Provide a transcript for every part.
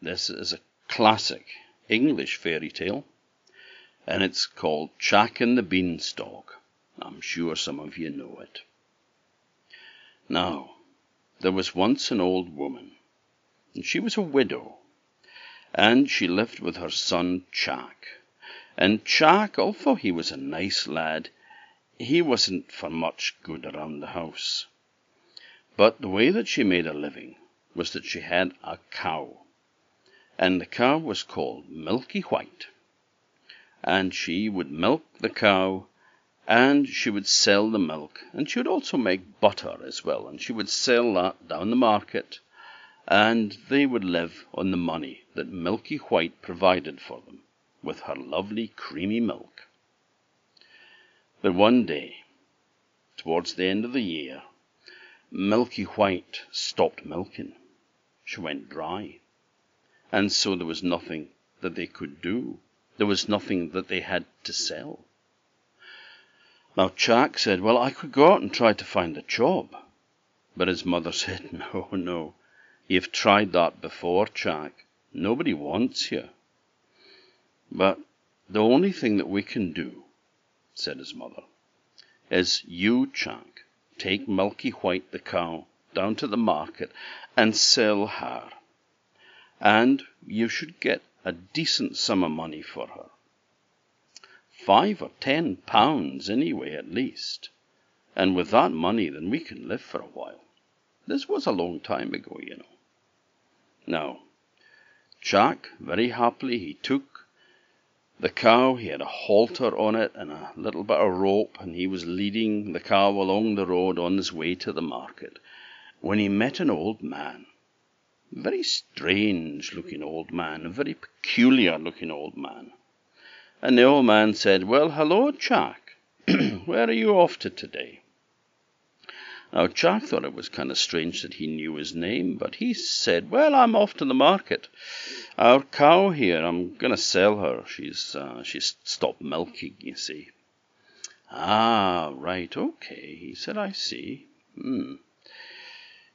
This is a classic English fairy tale, and it's called Jack and the Beanstalk. I'm sure some of you know it. Now, there was once an old woman, and she was a widow, and she lived with her son Jack. And Jack, although he was a nice lad, he wasn't for much good around the house. But the way that she made a living was that she had a cow and the cow was called Milky White. And she would milk the cow, and she would sell the milk, and she would also make butter as well, and she would sell that down the market, and they would live on the money that Milky White provided for them with her lovely creamy milk. But one day, towards the end of the year, Milky White stopped milking. She went dry. And so there was nothing that they could do. There was nothing that they had to sell. Now Jack said, Well, I could go out and try to find a job. But his mother said, No, no. You've tried that before, Jack. Nobody wants you. But the only thing that we can do, said his mother, is you, Jack, take Milky White the cow down to the market and sell her and you should get a decent sum of money for her. Five or ten pounds, anyway, at least. And with that money, then we can live for a while. This was a long time ago, you know. Now, Jack, very happily, he took the cow. He had a halter on it and a little bit of rope, and he was leading the cow along the road on his way to the market when he met an old man very strange looking old man, a very peculiar looking old man. And the old man said, Well, hello, Jack. Where are you off to today? Now, Jack thought it was kind of strange that he knew his name, but he said, Well, I'm off to the market. Our cow here, I'm going to sell her. She's, uh, she's stopped milking, you see. Ah, right, okay, he said, I see. Hmm.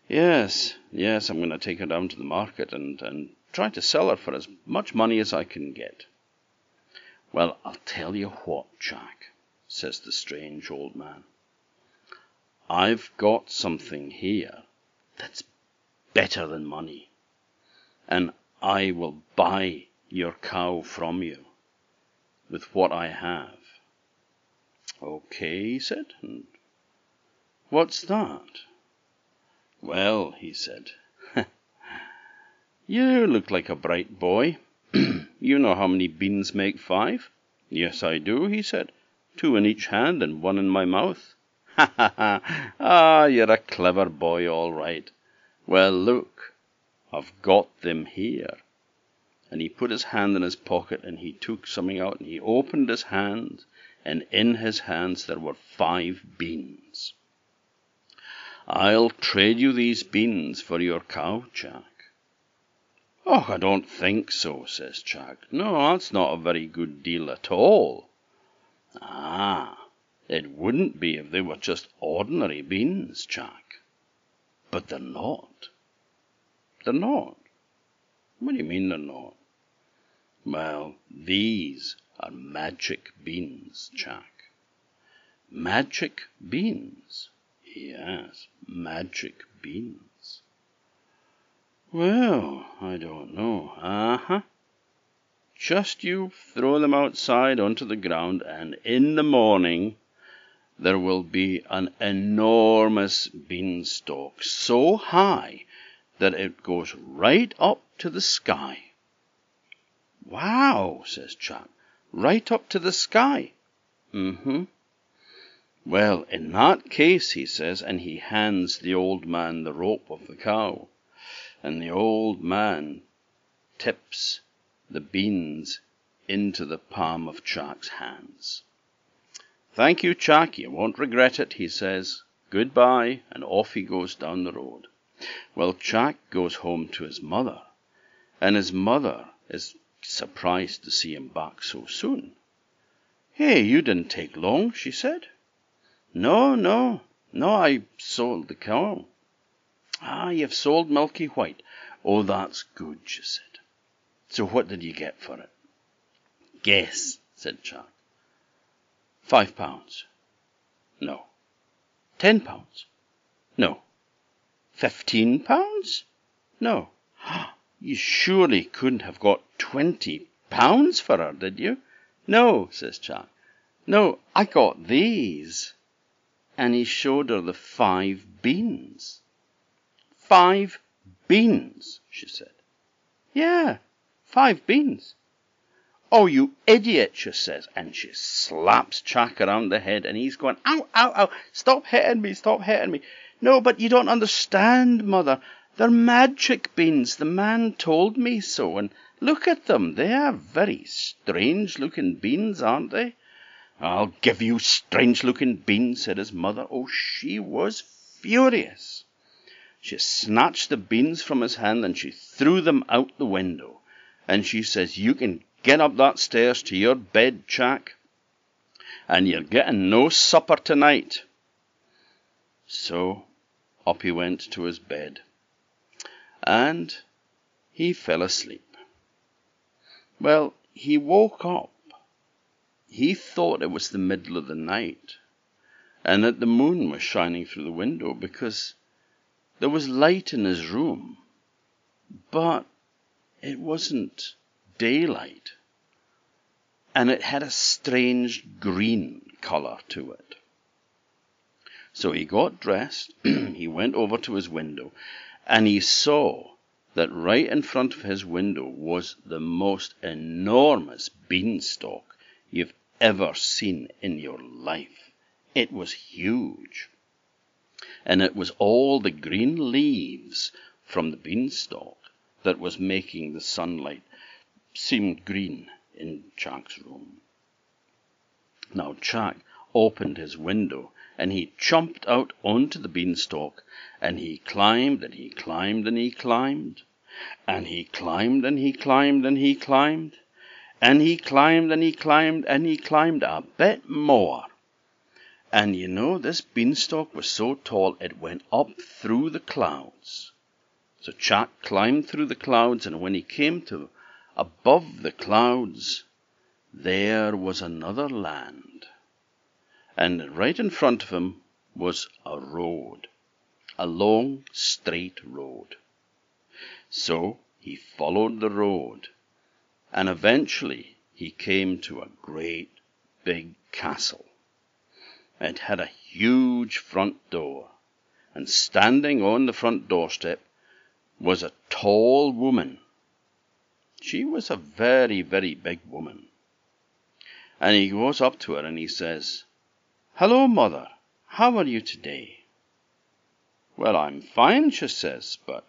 Yes, yes, I'm going to take her down to the market and, and try to sell her for as much money as I can get. Well, I'll tell you what, Jack, says the strange old man. I've got something here that's better than money, and I will buy your cow from you with what I have. Okay, he said, and what's that? Well, he said, you look like a bright boy. you know how many beans make five? Yes, I do, he said. Two in each hand and one in my mouth. Ha ha ha! Ah, you're a clever boy, all right. Well, look, I've got them here. And he put his hand in his pocket and he took something out and he opened his hand, and in his hands there were five beans. I'll trade you these beans for your cow, Jack. Oh, I don't think so, says Jack. No, that's not a very good deal at all. Ah, it wouldn't be if they were just ordinary beans, Jack. But they're not. They're not. What do you mean they're not? Well, these are magic beans, Jack. Magic beans? Yes, magic beans. Well, I don't know. Uh huh. Just you throw them outside onto the ground, and in the morning there will be an enormous beanstalk, so high that it goes right up to the sky. Wow, says Jack. Right up to the sky. Mm hmm. Well, in that case, he says, and he hands the old man the rope of the cow, and the old man tips the beans into the palm of Jack's hands. Thank you, Jack, you won't regret it, he says. Goodbye, and off he goes down the road. Well, Jack goes home to his mother, and his mother is surprised to see him back so soon. Hey, you didn't take long, she said. No, no, no, I sold the cow. Ah, you've sold Milky White. Oh, that's good, she said. So what did you get for it? Guess, said Jack. Five pounds. No. Ten pounds. No. Fifteen pounds? No. You surely couldn't have got twenty pounds for her, did you? No, says Jack. No, I got these. And he showed her the five beans. Five beans, she said. Yeah, five beans. Oh, you idiot, she says, and she slaps Jack around the head, and he's going, ow, ow, ow, stop hitting me, stop hitting me. No, but you don't understand, mother. They're magic beans. The man told me so, and look at them. They are very strange looking beans, aren't they? I'll give you strange looking beans, said his mother. Oh, she was furious. She snatched the beans from his hand and she threw them out the window. And she says, You can get up that stairs to your bed, Jack, and you're getting no supper tonight. So up he went to his bed and he fell asleep. Well, he woke up. He thought it was the middle of the night and that the moon was shining through the window because there was light in his room, but it wasn't daylight and it had a strange green color to it. So he got dressed, he went over to his window, and he saw that right in front of his window was the most enormous beanstalk you've ever seen in your life. It was huge. And it was all the green leaves from the beanstalk that was making the sunlight seem green in Jack's room. Now Jack opened his window and he jumped out onto the beanstalk, and he climbed, and he climbed, and he climbed, and he climbed, and he climbed, and he climbed, and he climbed, and he climbed, and he climbed a bit more. And you know, this beanstalk was so tall it went up through the clouds. So Jack climbed through the clouds, and when he came to above the clouds, there was another land and right in front of him was a road, a long, straight road. So he followed the road, and eventually he came to a great big castle. It had a huge front door, and standing on the front doorstep was a tall woman. She was a very, very big woman. And he goes up to her and he says, Hello, mother. How are you today? Well, I'm fine, she says, but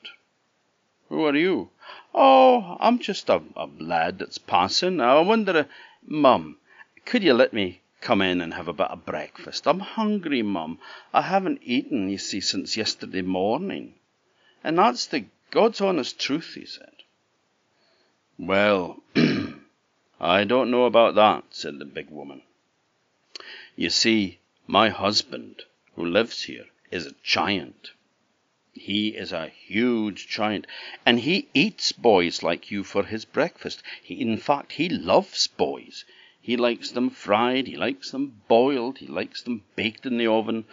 who are you? Oh, I'm just a, a lad that's passing. I wonder, Mum, could you let me come in and have a bit of breakfast? I'm hungry, Mum. I haven't eaten, you see, since yesterday morning. And that's the God's honest truth, he said. Well, I don't know about that, said the big woman. You see, my husband, who lives here, is a giant. He is a huge giant, and he eats boys like you for his breakfast. He, in fact, he loves boys. He likes them fried, he likes them boiled, he likes them baked in the oven.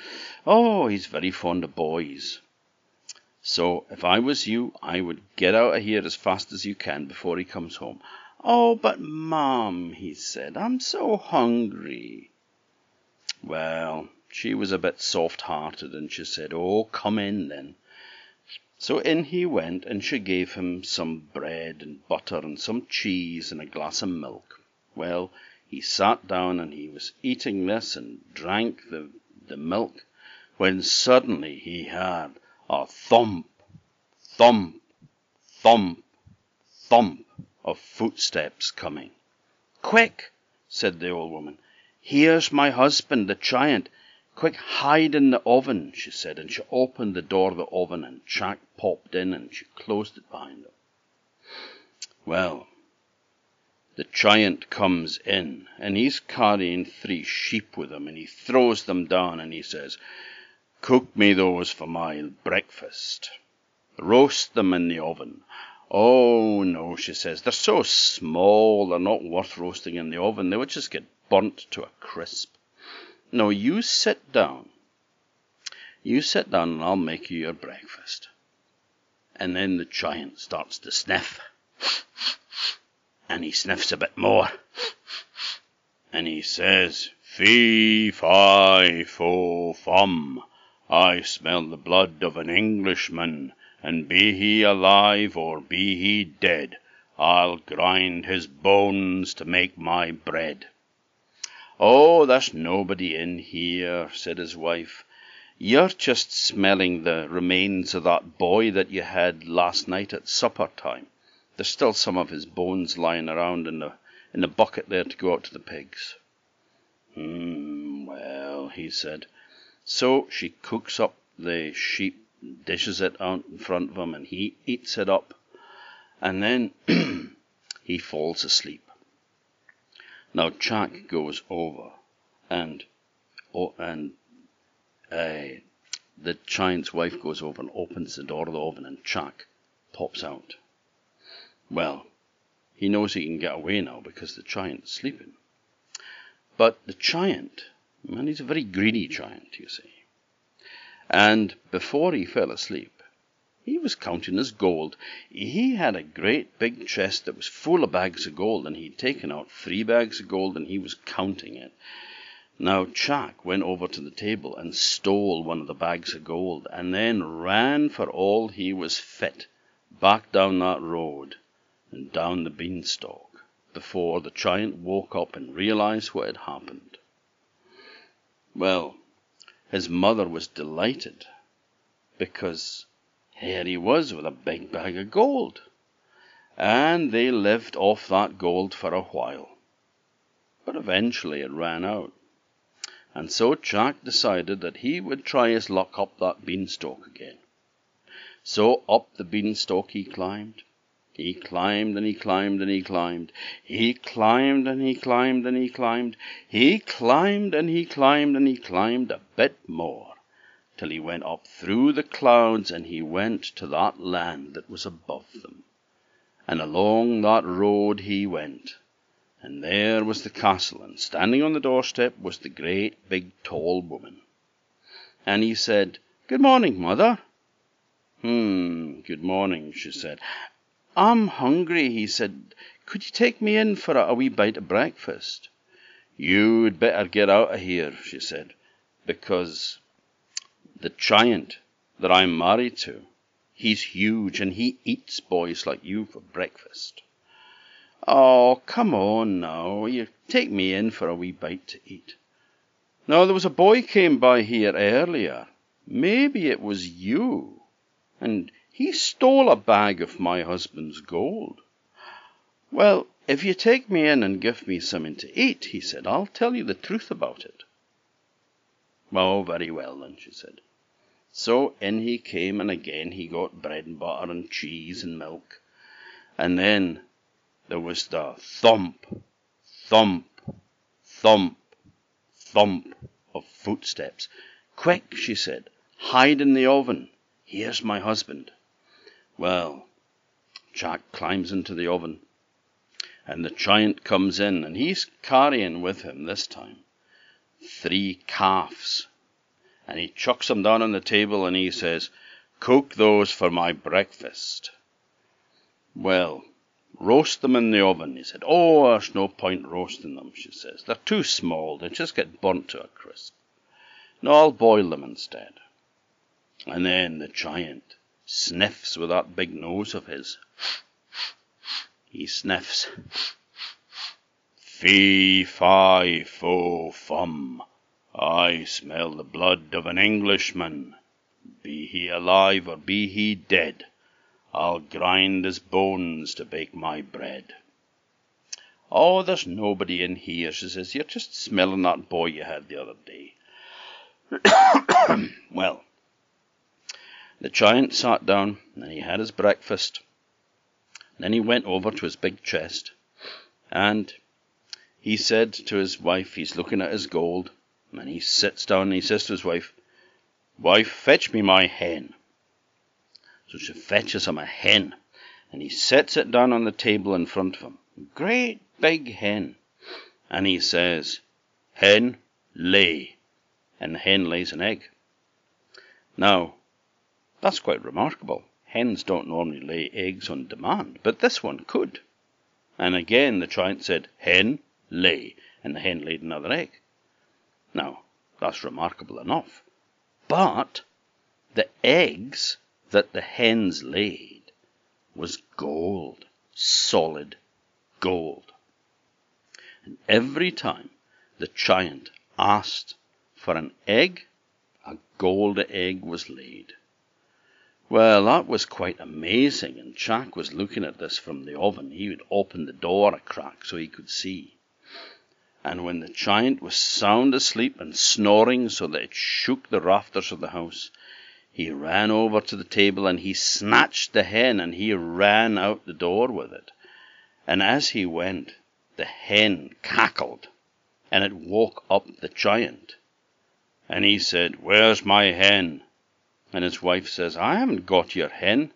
Oh, he's very fond of boys. So, if I was you, I would get out of here as fast as you can before he comes home. Oh, but, Mom, he said, I'm so hungry. Well, she was a bit soft hearted, and she said, Oh, come in then. So in he went, and she gave him some bread and butter and some cheese and a glass of milk. Well, he sat down and he was eating this and drank the, the milk, when suddenly he heard a thump, thump, thump, thump of footsteps coming. Quick, said the old woman, Here's my husband, the giant. Quick, hide in the oven, she said, and she opened the door of the oven, and Jack popped in, and she closed it behind him. Well, the giant comes in, and he's carrying three sheep with him, and he throws them down, and he says, Cook me those for my breakfast. Roast them in the oven. Oh, no, she says. They're so small, they're not worth roasting in the oven. They would just get burnt to a crisp. No, you sit down. You sit down and I'll make you your breakfast. And then the giant starts to sniff. And he sniffs a bit more. And he says, Fee, fi, fo, fum. I smell the blood of an Englishman and be he alive or be he dead, I'll grind his bones to make my bread. Oh, there's nobody in here, said his wife. You're just smelling the remains of that boy that you had last night at supper time. There's still some of his bones lying around in the in the bucket there to go out to the pigs. Hmm, well, he said. So she cooks up the sheep dishes it out in front of him, and he eats it up, and then he falls asleep. Now Jack goes over, and oh, and uh, the giant's wife goes over and opens the door of the oven, and Jack pops out. Well, he knows he can get away now because the giant's sleeping. But the giant, man, he's a very greedy giant, you see. And before he fell asleep, he was counting his gold. He had a great big chest that was full of bags of gold, and he'd taken out three bags of gold and he was counting it. Now Jack went over to the table and stole one of the bags of gold, and then ran for all he was fit back down that road and down the beanstalk before the giant woke up and realized what had happened. Well, his mother was delighted because here he was with a big bag of gold. And they lived off that gold for a while. But eventually it ran out. And so Jack decided that he would try his luck up that beanstalk again. So up the beanstalk he climbed, he climbed and he climbed and he climbed. He climbed and he climbed and he climbed. He climbed and he climbed and he climbed a bit more, till he went up through the clouds and he went to that land that was above them. And along that road he went. And there was the castle, and standing on the doorstep was the great big tall woman. And he said, Good morning, mother. Hmm, good morning, she said. I'm hungry, he said. Could you take me in for a, a wee bite of breakfast? You'd better get out of here, she said, because the giant that I'm married to, he's huge and he eats boys like you for breakfast. Oh, come on now, you take me in for a wee bite to eat. Now, there was a boy came by here earlier. Maybe it was you, and he stole a bag of my husband's gold. Well, if you take me in and give me something to eat, he said, I'll tell you the truth about it. Oh, very well then, she said. So in he came, and again he got bread and butter and cheese and milk. And then there was the thump, thump, thump, thump of footsteps. Quick, she said, hide in the oven. Here's my husband. Well, Jack climbs into the oven, and the giant comes in, and he's carrying with him this time three calves. And he chucks them down on the table and he says, Cook those for my breakfast. Well, roast them in the oven. He said, Oh, there's no point roasting them, she says. They're too small. They just get burnt to a crisp. No, I'll boil them instead. And then the giant sniffs with that big nose of his. He sniffs. Fee, fi, fo, fum. I smell the blood of an Englishman. Be he alive or be he dead, I'll grind his bones to bake my bread. Oh, there's nobody in here, she says. You're just smelling that boy you had the other day. well, the giant sat down and he had his breakfast. Then he went over to his big chest and he said to his wife, he's looking at his gold, and he sits down and he says to his wife, Wife, fetch me my hen. So she fetches him a hen, and he sets it down on the table in front of him. Great big hen. And he says, Hen, lay. And the hen lays an egg. Now, that's quite remarkable. Hens don't normally lay eggs on demand, but this one could. And again the giant said, Hen, lay. And the hen laid another egg. Now, that's remarkable enough. But the eggs that the hens laid was gold, solid gold. And every time the giant asked for an egg, a gold egg was laid. Well, that was quite amazing, and Jack was looking at this from the oven. He would open the door a crack so he could see. And when the giant was sound asleep and snoring so that it shook the rafters of the house, he ran over to the table and he snatched the hen and he ran out the door with it. And as he went, the hen cackled and it woke up the giant. And he said, Where's my hen? And his wife says, I haven't got your hen.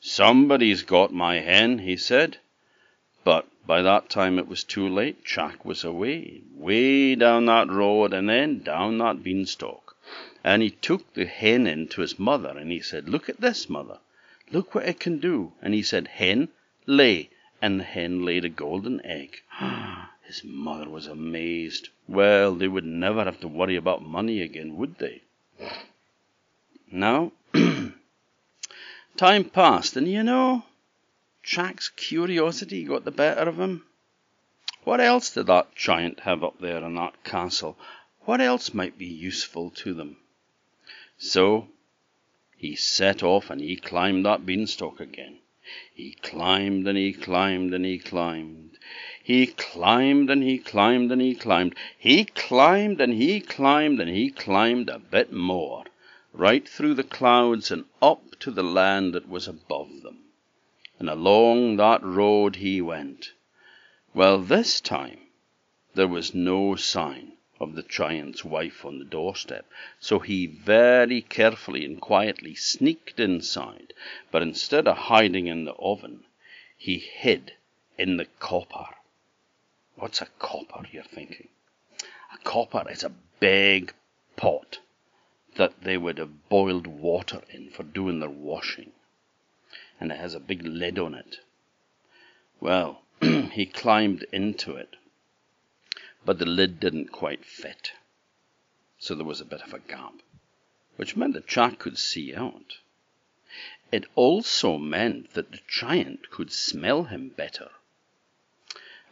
Somebody's got my hen, he said. But by that time it was too late. Jack was away, way down that road, and then down that beanstalk. And he took the hen in to his mother, and he said, Look at this, mother. Look what it can do. And he said, Hen, lay. And the hen laid a golden egg. His mother was amazed. Well, they would never have to worry about money again, would they? Now, time passed, and you know, Jack's curiosity got the better of him. What else did that giant have up there in that castle? What else might be useful to them? So he set off and he climbed that beanstalk again. He climbed and he climbed and he climbed. He climbed and he climbed and he climbed. He climbed and he climbed and he climbed a bit more, right through the clouds and up to the land that was above them and along that road he went. Well, this time there was no sign of the giant's wife on the doorstep, so he very carefully and quietly sneaked inside, but instead of hiding in the oven, he hid in the copper. What's a copper, you're thinking? A copper is a big pot that they would have boiled water in for doing their washing and it has a big lid on it. Well, he climbed into it, but the lid didn't quite fit. So there was a bit of a gap, which meant that Jack could see out. It also meant that the giant could smell him better.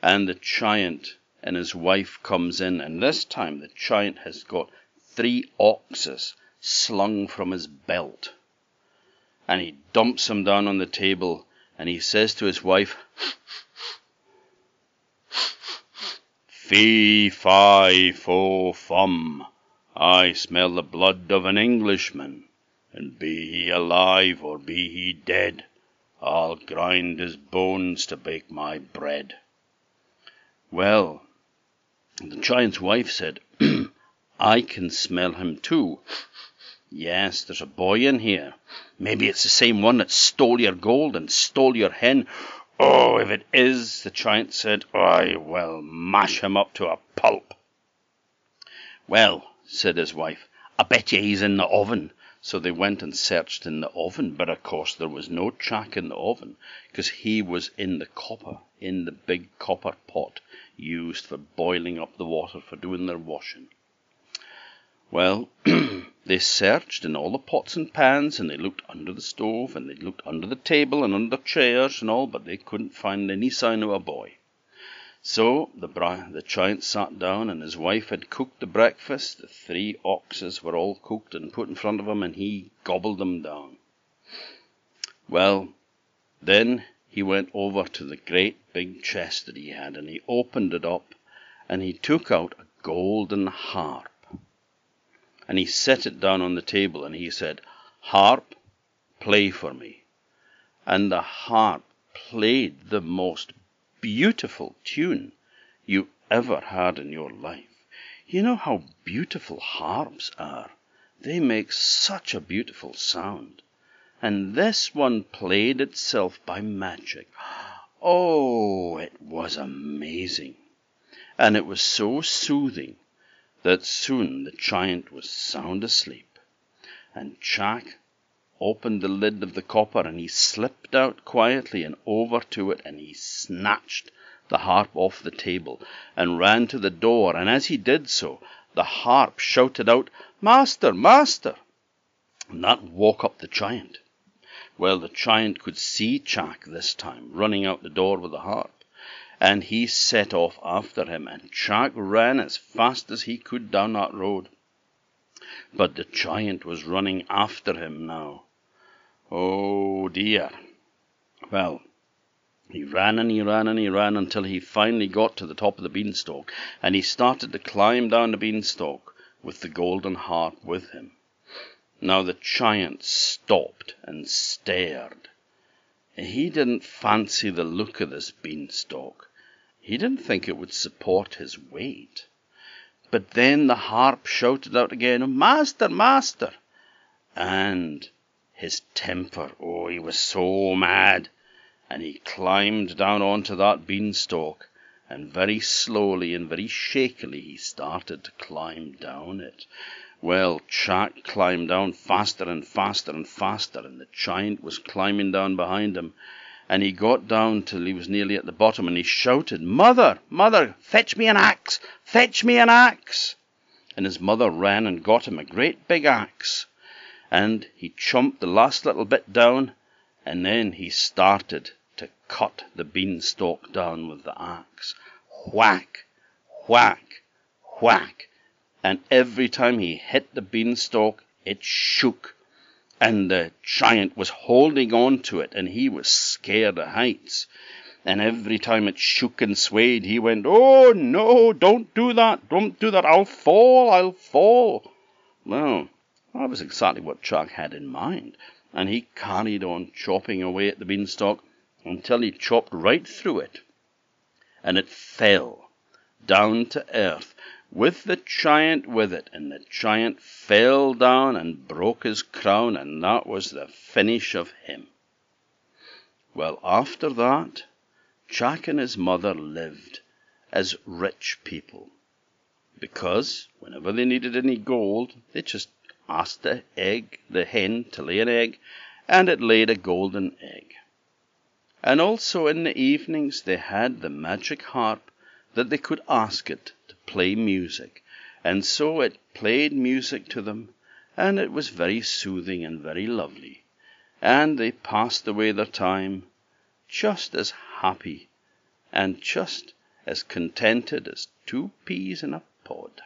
And the giant and his wife comes in, and this time the giant has got three oxes slung from his belt and he dumps them down on the table and he says to his wife, Fee, fi, fo, fum, I smell the blood of an Englishman, and be he alive or be he dead, I'll grind his bones to bake my bread. Well, the giant's wife said, I can smell him too. Yes, there's a boy in here. Maybe it's the same one that stole your gold and stole your hen. Oh, if it is, the giant said, I will mash him up to a pulp. Well, said his wife, I bet you he's in the oven. So they went and searched in the oven, but of course there was no Jack in the oven, because he was in the copper, in the big copper pot used for boiling up the water for doing their washing. Well, they searched in all the pots and pans, and they looked under the stove, and they looked under the table and under chairs and all, but they couldn't find any sign of a boy. So the, the giant sat down, and his wife had cooked the breakfast. The three oxes were all cooked and put in front of him, and he gobbled them down. Well, then he went over to the great big chest that he had, and he opened it up, and he took out a golden harp and he set it down on the table and he said, Harp, play for me. And the harp played the most beautiful tune you ever heard in your life. You know how beautiful harps are. They make such a beautiful sound. and this one played itself by magic. Oh, it was amazing! And it was so soothing that soon the giant was sound asleep, and Jack opened the lid of the copper, and he slipped out quietly and over to it, and he snatched the harp off the table and ran to the door, and as he did so, the harp shouted out, Master, master! And that woke up the giant. Well, the giant could see Jack this time, running out the door with the harp, and he set off after him, and Jack ran as fast as he could down that road. But the giant was running after him now. Oh dear! Well, he ran and he ran and he ran until he finally got to the top of the beanstalk, and he started to climb down the beanstalk with the golden harp with him. Now the giant stopped and stared. He didn't fancy the look of this beanstalk. He didn't think it would support his weight. But then the harp shouted out again, Master, master! And his temper, oh, he was so mad! And he climbed down onto that beanstalk, and very slowly and very shakily he started to climb down it. Well, Jack climbed down faster and faster and faster, and the giant was climbing down behind him. And he got down till he was nearly at the bottom, and he shouted, Mother, mother, fetch me an axe! Fetch me an axe! And his mother ran and got him a great big axe. And he chomped the last little bit down, and then he started to cut the beanstalk down with the axe. Whack! Whack! Whack! and every time he hit the beanstalk it shook, and the giant was holding on to it, and he was scared of heights. And every time it shook and swayed, he went, Oh, no, don't do that, don't do that, I'll fall, I'll fall. Well, that was exactly what Jack had in mind, and he carried on chopping away at the beanstalk until he chopped right through it, and it fell down to earth with the giant with it, and the giant fell down and broke his crown, and that was the finish of him. Well, after that, Jack and his mother lived as rich people, because whenever they needed any gold, they just asked the egg, the hen, to lay an egg, and it laid a golden egg. And also in the evenings they had the magic harp that they could ask it play music, and so it played music to them, and it was very soothing and very lovely, and they passed away their time just as happy and just as contented as two peas in a pod.